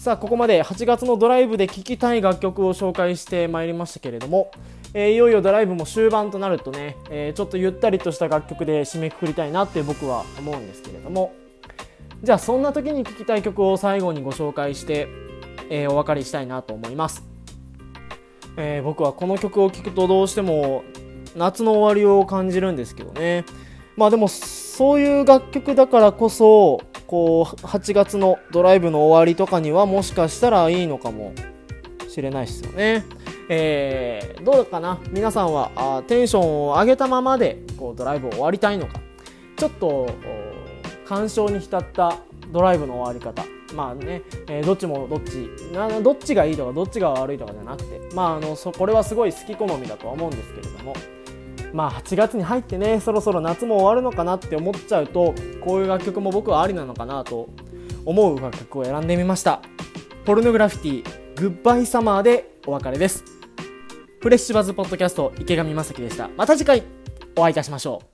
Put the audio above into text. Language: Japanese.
さあここまで8月のドライブで聴きたい楽曲を紹介してまいりましたけれども、えー、いよいよドライブも終盤となるとね、えー、ちょっとゆったりとした楽曲で締めくくりたいなって僕は思うんですけれども。じゃあそんな時に聴きたい曲を最後にご紹介して、えー、お別れしたいなと思います、え僕はこの曲を聴くとどうしても夏の終わりを感じるんですけどね。まあでもそういう楽曲だからこそこう8月のドライブの終わりとかにはもしかしたらいいのかもしれないですよね。えー、どうかな？皆さんはあテンションを上げたままでこうドライブを終わりたいのか？ちょっと感傷に浸ったドライブの終わり方。まあね、えー、どっちもどっちなどっちがいいとかどっちが悪いとかじゃなくて。まああのそこれはすごい好き好みだとは思うんですけれども。まあ8月に入ってねそろそろ夏も終わるのかなって思っちゃうとこういう楽曲も僕はありなのかなと思う楽曲を選んでみました。ポルノグラフィティグッバイサマーでお別れです。フレッシュバズポッドキャスト池上正樹でした。また次回お会いいたしましょう。